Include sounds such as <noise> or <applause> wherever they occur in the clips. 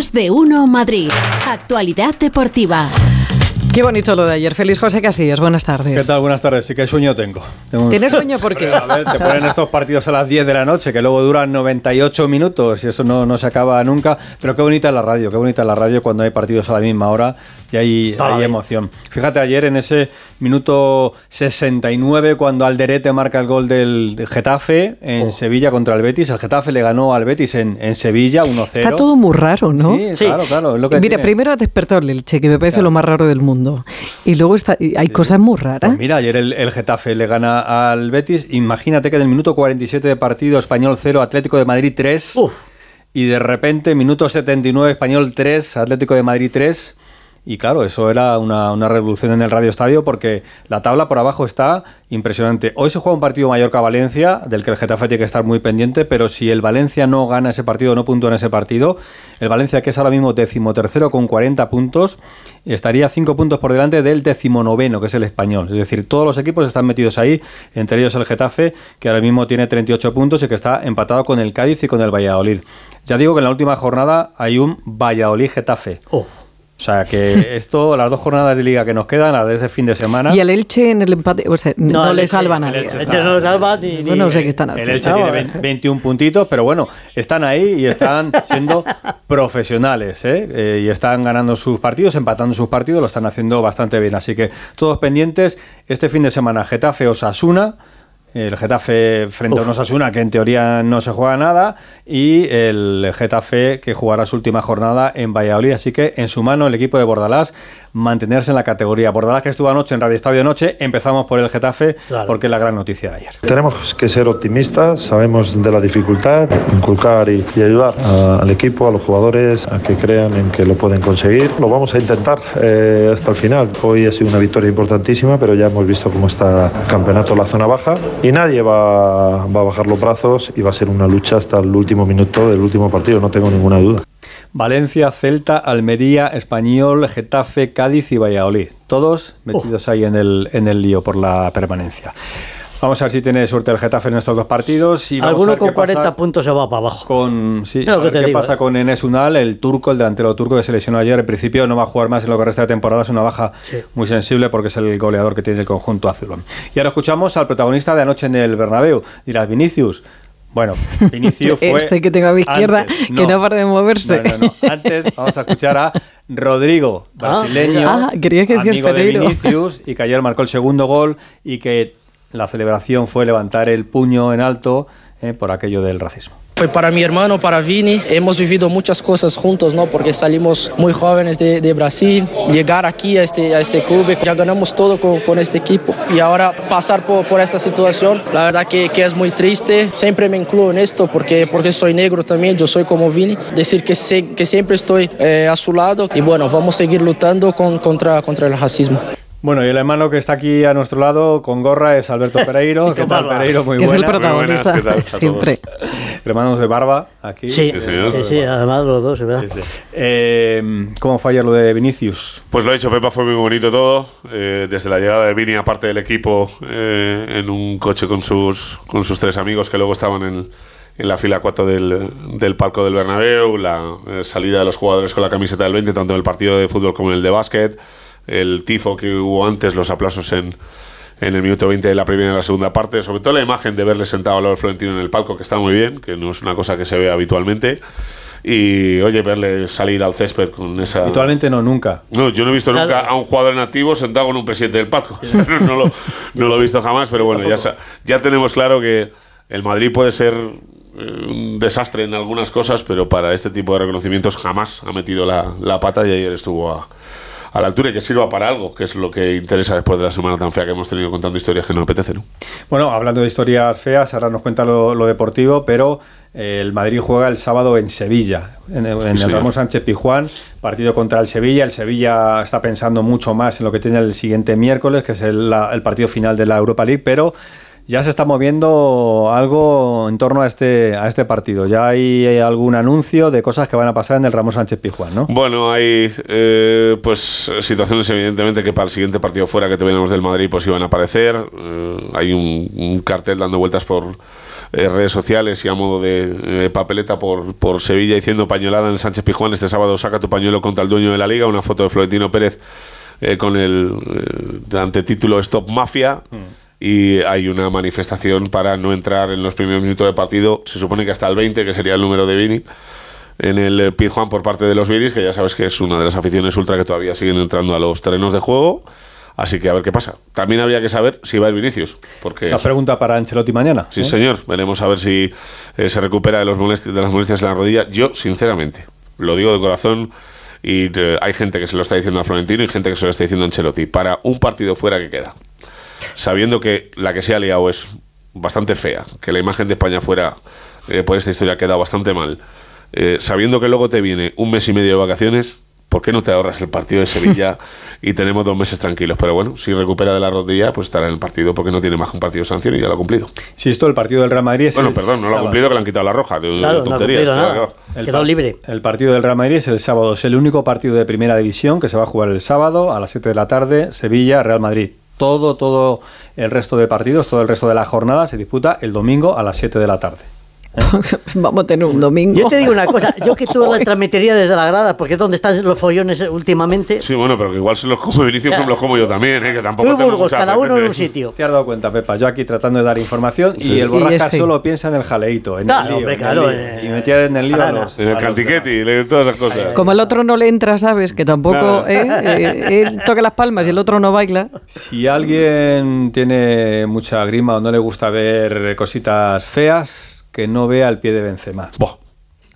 Más de uno Madrid. Actualidad deportiva. Qué bonito lo de ayer. Feliz José Casillas, buenas tardes. ¿Qué tal? Buenas tardes. Sí, que sueño tengo. tengo un- ¿Tienes sueño por qué? <laughs> A ver, te ponen estos partidos a las 10 de la noche, que luego duran 98 minutos y eso no, no se acaba nunca. Pero qué bonita es la radio, qué bonita es la radio cuando hay partidos a la misma hora y hay, hay emoción. Fíjate, ayer en ese minuto 69, cuando Alderete marca el gol del Getafe en Oh. Sevilla contra el Betis, el Getafe le ganó al Betis en, en Sevilla 1-0. Está todo muy raro, ¿no? Sí, claro, claro. es lo que Mira, tiene. primero ha despertado el Elche, que me parece lo más raro del mundo. Y luego está, y hay cosas muy raras. Pues mira, ayer el, el Getafe le gana al Betis. Imagínate que en el minuto 47 de partido, Español 0, Atlético de Madrid 3. Y de repente, minuto 79, Español 3, Atlético de Madrid 3. Y claro, eso era una, una revolución en el Radio Estadio porque la tabla por abajo está impresionante. Hoy se juega un partido Mallorca-Valencia, del que el Getafe tiene que estar muy pendiente, pero si el Valencia no gana ese partido, no puntúa en ese partido, el Valencia, que es ahora mismo decimotercero con 40 puntos, estaría 5 puntos por delante del decimonoveno, que es el español. Es decir, todos los equipos están metidos ahí, entre ellos el Getafe, que ahora mismo tiene 38 puntos y que está empatado con el Cádiz y con el Valladolid. Ya digo que en la última jornada hay un Valladolid-Getafe. O sea que <laughs> esto, las dos jornadas de liga que nos quedan, las de ese fin de semana. Y al Elche en el empate, o sea, no, el le Elche- salva a el nadie. Elche El Elche no lo salva ni- Yo no sé qué están El haciendo. Elche tiene 20 21 puntitos, pero bueno, están ahí y están <laughs> siendo profesionales, ¿eh? Eh, y están ganando sus partidos, empatando sus partidos, lo están haciendo bastante bien. Así que todos pendientes, este fin de semana Getafe Osasuna, el Getafe frente a un Osasuna que en teoría no se juega nada y el Getafe que jugará su última jornada en Valladolid. Así que en su mano el equipo de Bordalás mantenerse en la categoría. Bordalás que estuvo anoche en Radio Estadio Noche, empezamos por el Getafe Claro. porque es la gran noticia de ayer. Tenemos que ser optimistas, sabemos de la dificultad, inculcar y, y ayudar a- al equipo, a los jugadores, a que crean en que lo pueden conseguir. Lo vamos a intentar eh, hasta el final. Hoy ha sido una victoria importantísima, pero ya hemos visto cómo está el campeonato en la zona baja y nadie va, va a bajar los brazos y va a ser una lucha hasta el último minuto del último partido, no tengo ninguna duda. Valencia, Celta, Almería, Español, Getafe, Cádiz y Valladolid. Todos metidos ahí en el, en el lío por la permanencia. Vamos a ver si tiene suerte el Getafe en estos dos partidos. Y vamos a Alguno ver con qué pasa 40 puntos se va para abajo. Con, sí, a ver qué digo, pasa ¿eh? con Enes Unal, el turco, el delantero turco que se lesionó ayer. En principio no va a jugar más en lo que resta de temporada. Es una baja Sí. muy sensible porque es el goleador que tiene el conjunto azul. Y ahora escuchamos al protagonista de anoche en el Bernabéu. Dirás, Vinicius. Bueno, Vinicius <laughs> fue Este que tengo a mi izquierda, antes. que no para de moverse. No, no, no. Antes vamos a escuchar a Rodrigo, Ah, brasileño, ah, quería que amigo de Pereiro. Vinicius, y que ayer marcó el segundo gol y que la celebración fue levantar el puño en alto eh, por aquello del racismo. Fue para mi hermano, para Vini. Hemos vivido muchas cosas juntos, ¿no? Porque salimos muy jóvenes de, de Brasil. Llegar aquí a este, a este club, ya ganamos todo con, con este equipo. Y ahora pasar por, por esta situación, la verdad que, que es muy triste. Siempre me incluyo en esto porque, porque soy negro también, yo soy como Vini. Decir que, sé, que siempre estoy eh, a su lado. Y bueno, vamos a seguir luchando con, contra, contra el racismo. Bueno, y el hermano que está aquí a nuestro lado con gorra es Alberto <laughs> Pereiro. ¿Qué tal, barba. Pereiro? Muy que es el protagonista Muy buenas, ¿qué tal? <laughs> Siempre. Hermanos de barba aquí. Sí, Sí, sí, además los dos, ¿verdad? Eh, ¿Cómo fue ayer lo de Vinicius? Pues lo ha dicho Pepa, fue muy bonito todo. eh, desde la llegada de Vini, aparte del equipo, eh, en un coche con sus, con sus tres amigos que luego estaban en, en la fila 4 del, del palco del Bernabéu, la eh, salida de los jugadores con la camiseta del 20, tanto en el partido de fútbol como en el de básquet, el tifo que hubo antes, los aplausos en, en el minuto 20 de la primera y la segunda parte, sobre todo la imagen de verle sentado lado del Florentino en el palco, que está muy bien, que no es una cosa que se ve habitualmente. Y oye, verle salir al césped con esa. Habitualmente no, nunca. No, yo no he visto Claro. nunca a un jugador en activo sentado con un presidente del palco. <laughs> no, lo, no lo he visto jamás, pero bueno, ya, ya tenemos claro que el Madrid puede ser eh, un desastre en algunas cosas, pero para este tipo de reconocimientos jamás ha metido la, la pata y ayer estuvo a, a la altura y que sirva para algo, que es lo que interesa después de la semana tan fea que hemos tenido contando historias que no apetecen. ¿no? Bueno, hablando de historias feas, ahora nos cuenta lo, lo deportivo, pero eh, el Madrid juega el sábado en Sevilla, en, el- en el señor. Ramos Sánchez Pijuán, partido contra el Sevilla. El Sevilla está pensando mucho más en lo que tiene el siguiente miércoles, que es el, la- el partido final de la Europa League, pero ya se está moviendo algo en torno a este, a este partido. Ya hay, algún anuncio de cosas que van a pasar en el Ramos Sánchez Pijuán, ¿no? Bueno, hay eh, pues situaciones evidentemente que para el siguiente partido fuera que tuviéramos del Madrid pues iban a aparecer. Eh, hay un, un cartel dando vueltas por eh, redes sociales y a modo de eh, papeleta por, por Sevilla diciendo pañolada en el Sánchez Pizjuán este sábado saca tu pañuelo contra el dueño de la liga, una foto de Florentino Pérez eh, con el antetítulo Stop Mafia. Y hay una manifestación para no entrar en los primeros minutos de partido. Se supone que hasta el 20, que sería el número de Vini, en el eh, Pizjuán por parte de los Viris, que ya sabes que es una de las aficiones ultra que todavía siguen entrando a los terrenos de juego. Así que a ver qué pasa. También habría que saber si va el Vinicius. Porque Esa pregunta para Ancelotti mañana. Sí, ¿eh? señor. Veremos a ver si eh, se recupera de, los molesti- de las molestias en la rodilla. Yo, sinceramente, lo digo de corazón. Y eh, hay gente que se lo está diciendo a Florentino y gente que se lo está diciendo a Ancelotti. Para un partido fuera que queda, sabiendo que la que se ha liado es bastante fea, que la imagen de España fuera eh, por esta historia ha quedado bastante mal, eh, sabiendo que luego te viene un mes y medio de vacaciones, ¿por qué no te ahorras el partido de Sevilla <laughs> y tenemos dos meses tranquilos? Pero bueno, si recupera de la rodilla, pues estará en el partido porque no tiene más que un partido de sanción y ya lo ha cumplido. Si esto, el partido del Real Madrid es Bueno, el perdón, no lo ha cumplido que le han quitado la roja, de, de Claro, no ha tonterías. claro. El Quedó par- libre. El partido del Real Madrid es el sábado. Es el único partido de primera división que se va a jugar el sábado a las 7 de la tarde. Sevilla, Real Madrid. Todo, todo el resto de partidos, todo el resto de la jornada se disputa el domingo a las 7 de la tarde. <laughs> Vamos a tener un domingo. Yo te digo una cosa, yo que tú la transmitiría desde la grada, porque es donde están los follones últimamente. Sí, bueno, pero que igual se los come Vinicius como los como yo también, ¿eh? que tampoco Tú y tengo Burgos, cada uno en un apetece. sitio. ¿Te has dado cuenta, Pepa? Yo aquí tratando de dar información Sí. y el borrasca Y ese. solo piensa en el jaleíto, en Claro, el lío. hombre, en el claro, lío. eh, y metía en el lío a Arana. los, En el cantiqueti, y todas esas cosas. Como el otro no le entra, ¿sabes? Que tampoco Nada. ¿eh? Eh, él toca las palmas y el otro no baila. Si alguien tiene mucha grima o no le gusta ver cositas feas, que no vea el pie de Benzema. Buah.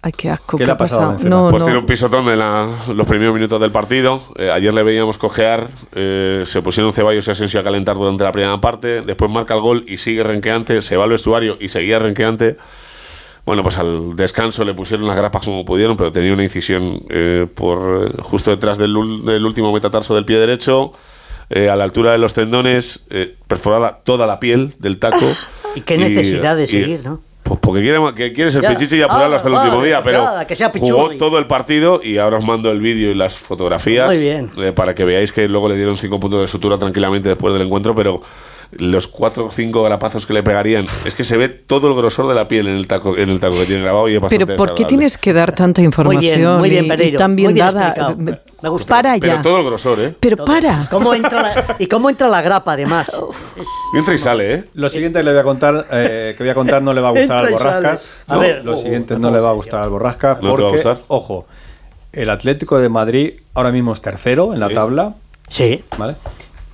Ay, qué asco. ¿Qué ¿Qué, le ha pasado pasado? No, Pues no. tiene un pisotón en la- los primeros minutos del partido. Eh, ayer le veíamos cojear. eh, se pusieron Ceballos y Asensio a calentar durante la primera parte. Después marca el gol y sigue renqueante. Se va al vestuario y seguía renqueante. Bueno, pues al descanso le pusieron las grapas como pudieron, pero tenía una incisión eh, por eh, justo detrás del, del último metatarso del pie derecho, eh, a la altura de los tendones, eh, perforada toda la piel del taco. <laughs> Y qué necesidad de y- seguir, ¿no? Pues porque quiere, que quieres el Ya. pichichi y apurarlo Ah, hasta el vale, último día, pero nada, que sea jugó todo el partido y ahora os mando el vídeo y las fotografías Muy bien. eh, para que veáis que luego le dieron cinco puntos de sutura tranquilamente después del encuentro, pero los cuatro o cinco grapazos que le pegarían, es que se ve todo el grosor de la piel en el taco, en el taco que tiene grabado y es bastante Pero ¿por qué tienes que dar tanta información muy bien, y- Pereiro, tan bien muy bien dada? explicado. Me- gusta. Para Pero ya. todo el grosor, ¿eh? Pero para. ¿Cómo entra la- ¿Y cómo entra la grapa, además? <laughs> Es- Entra y sale, ¿eh? Lo siguiente que le voy a contar, eh, que voy a contar no le va a gustar al Entra. Borrascas. A No, ver, lo oh, siguiente oh, no le va a oh, gustar al Borrascas ¿No te va a porque, gustar? ojo, el Atlético de Madrid ahora mismo es tercero en la Sí. tabla, Sí. ¿vale?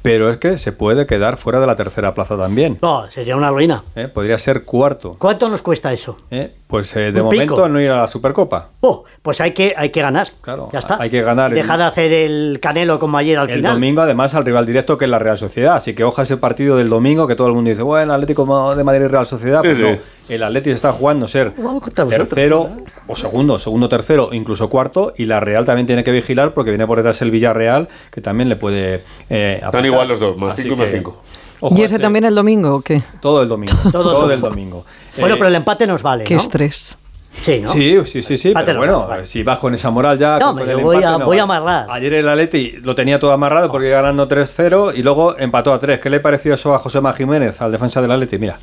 Pero es que se puede quedar fuera de la tercera plaza también. No, sería una ruina. ¿eh? Podría ser cuarto. ¿Cuánto nos cuesta eso? ¿eh? Pues eh, de momento pico. no ir a la Supercopa. Oh, pues hay que, hay que ganar. Claro, ya está. hay que ganar. Deja de hacer el canelo como ayer al El final. domingo, además, al rival directo que es la Real Sociedad. Así que oja ese partido del domingo que todo el mundo dice, bueno, Atlético de Madrid Real Sociedad. Pues Sí, no, sí. el Atlético está jugando ser vosotros, tercero o segundo, segundo, tercero, incluso cuarto. Y la Real también tiene que vigilar porque viene por detrás el Villarreal, que también le puede. Eh, Están igual los dos, más Así cinco y más que, cinco. Ojo ¿Y ese ese- también el domingo o qué? Todo el domingo. Todo <laughs> todo el domingo. Bueno, Eh, pero el empate nos vale, Qué ¿no? estrés. Sí, ¿no? Sí, sí, sí, pero bueno, vale. si vas con esa moral ya... No, yo voy empate a- no voy a vale. amarrar. Ayer el Atleti lo tenía todo amarrado porque iba ganando 3-0 y luego empató a 3. ¿Qué le pareció eso a José Jiménez, al defensa del Atleti? Mira.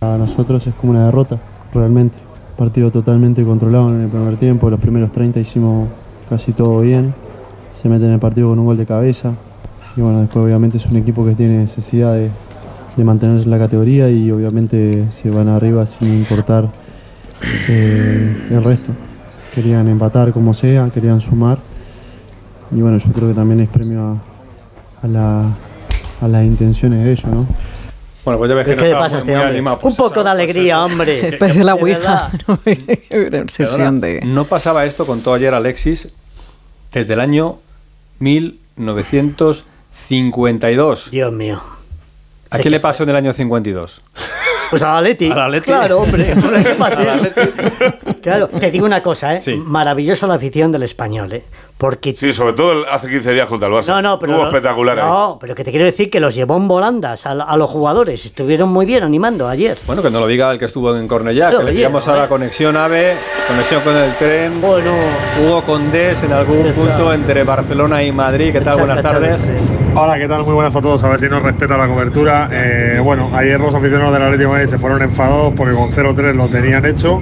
A nosotros es como una derrota, realmente. Partido totalmente controlado en el primer tiempo, los primeros 30 hicimos casi todo bien. Se mete en el partido con un gol de cabeza. Y bueno, después obviamente es un equipo que tiene necesidad de, de mantenerse en la categoría y obviamente se van arriba sin importar eh, el resto. Querían empatar como sea, querían sumar. Y bueno, yo creo que también es premio a, a la- a las intenciones de ellos, ¿no? Bueno, pues ya ves que ¿Qué no pasa muy, este muy animado. Pues un poco de alegría, eso. hombre. <laughs> Después de la Ouija. <laughs> ¿no? Una obsesión Perdona, de... No pasaba esto, contó ayer Alexis, desde el año 1952. Dios mío. ¿A quién le pasó en el año 52? Pues al Atleti. <laughs> Al Atleti. Claro, hombre. <laughs> hombre, ¿qué más, Al eh? Atleti. Claro, te digo una cosa, ¿eh? Sí. Maravillosa la afición del español, ¿eh? Porque Sí, sobre todo hace 15 días contra el Barça. No, no, pero. Estuvo no- espectacular ahí. No, pero que te quiero decir que los llevó en volandas a, a los jugadores. Estuvieron muy bien animando ayer. Bueno, que no lo diga el que estuvo en Cornellá, Claro, que le a ahora conexión AVE, conexión con el tren. Bueno. Hugo Condés en algún punto entre Barcelona y Madrid. ¿Qué tal? Buenas Chaca, tardes. Hola, ¿qué tal? Muy buenas a todos. A ver si nos respeta la cobertura. Eh, bueno, ayer los aficionados del Atlético de Madrid se fueron enfadados porque con 0-3 lo tenían hecho,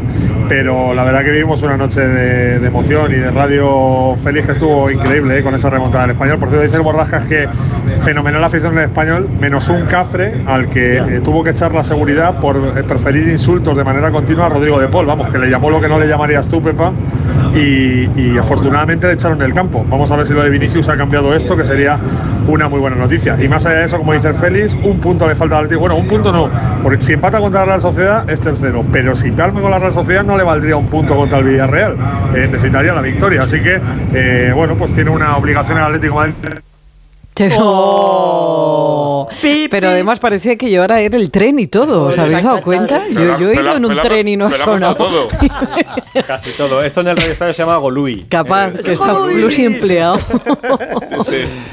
pero la verdad que vivimos una noche de, de emoción y de radio feliz que estuvo increíble eh, con esa remontada del español. Por cierto, dice el Borrascas que fenomenal afición del español, menos un cafre al que eh, tuvo que echar la seguridad por eh, preferir insultos de manera continua a Rodrigo de Paul. Vamos, que le llamó lo que no le llamarías tú, Pepa, y, afortunadamente le echaron del campo. Vamos a ver si lo de Vinicius ha cambiado esto, que sería una muy buena noticia. Y más allá de eso, como dice el Félix, un punto le falta al Atlético. Bueno, un punto no, porque si empata contra la Real Sociedad es tercero, pero si palma con la Real Sociedad no le valdría un punto contra el Villarreal, Eh, necesitaría la victoria. Así que, eh, bueno, pues tiene una obligación el Atlético Madrid. Oh. Pero además parecía que llevara él el tren y todo. ¿Os habéis dado cuenta? Yo, yo he ido en un tren y no he sonado. <laughs> Casi todo. Esto en el Radio se llama Golui. Capaz, que está pluriempleado.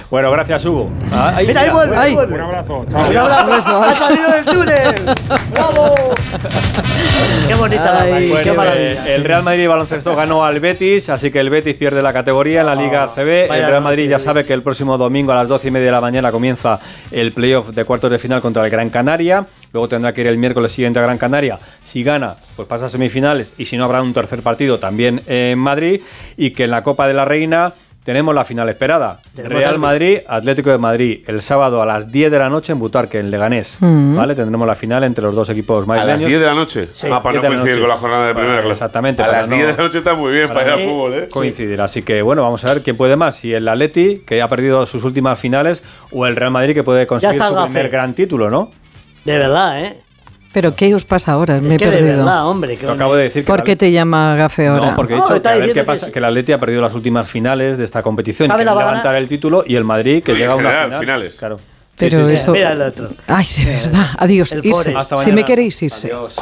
Bueno, gracias, Hugo. Ah, ahí, Mira, ahí vuelve, ahí. Un abrazo. Un abrazo. ¡Ha salido del túnel! ¡Bravo! ¡Qué bonita la Ay, radio! ¡Qué Bueno, maravilla! eh, el Real Madrid baloncesto ganó al Betis, así que el Betis pierde la categoría en la Liga CB. El vaya Real Madrid ya sabe que el próximo domingo a las 12 y media de la mañana comienza el playoff de cuartos de final contra el Gran Canaria. Luego tendrá que ir el miércoles siguiente a Gran Canaria. Si gana, pues pasa a semifinales y si no habrá un tercer partido también en Madrid. Y que en la Copa de la Reina tenemos la final esperada. Real. Madrid, Atlético de Madrid, el sábado a las 10 de la noche en Butarque, en Leganés. ¿Vale? Tendremos la final entre los dos equipos A madrileños. las 10 de la noche. Sí. Ah, para 10 no coincidir con la jornada de primera. claro. exactamente, A las no- 10 de la noche está muy bien para ir al fútbol, ¿eh? coincidir. Así que bueno, vamos a ver quién puede más, si el Atleti, que ha perdido sus últimas finales, o el Real Madrid, que puede conseguir su primer gran título, ¿no? De verdad, ¿eh? Pero ¿qué os pasa ahora? Me he es que de perdido. verdad, hombre. que Lo acabo de decir. ¿Por qué te llama Gafe ahora? No, porque he No, dicho que a ver qué diciendo que pasa, sí. que el Atleti ha perdido las últimas finales de esta competición, ¿Sabe que la va a levantar el título, y el Madrid, que llega a una general, final. finales. Claro. Pero Sí, sí, eso. Mira el otro. Ay, de verdad. Adiós. Irse. Si me queréis irse. Adiós.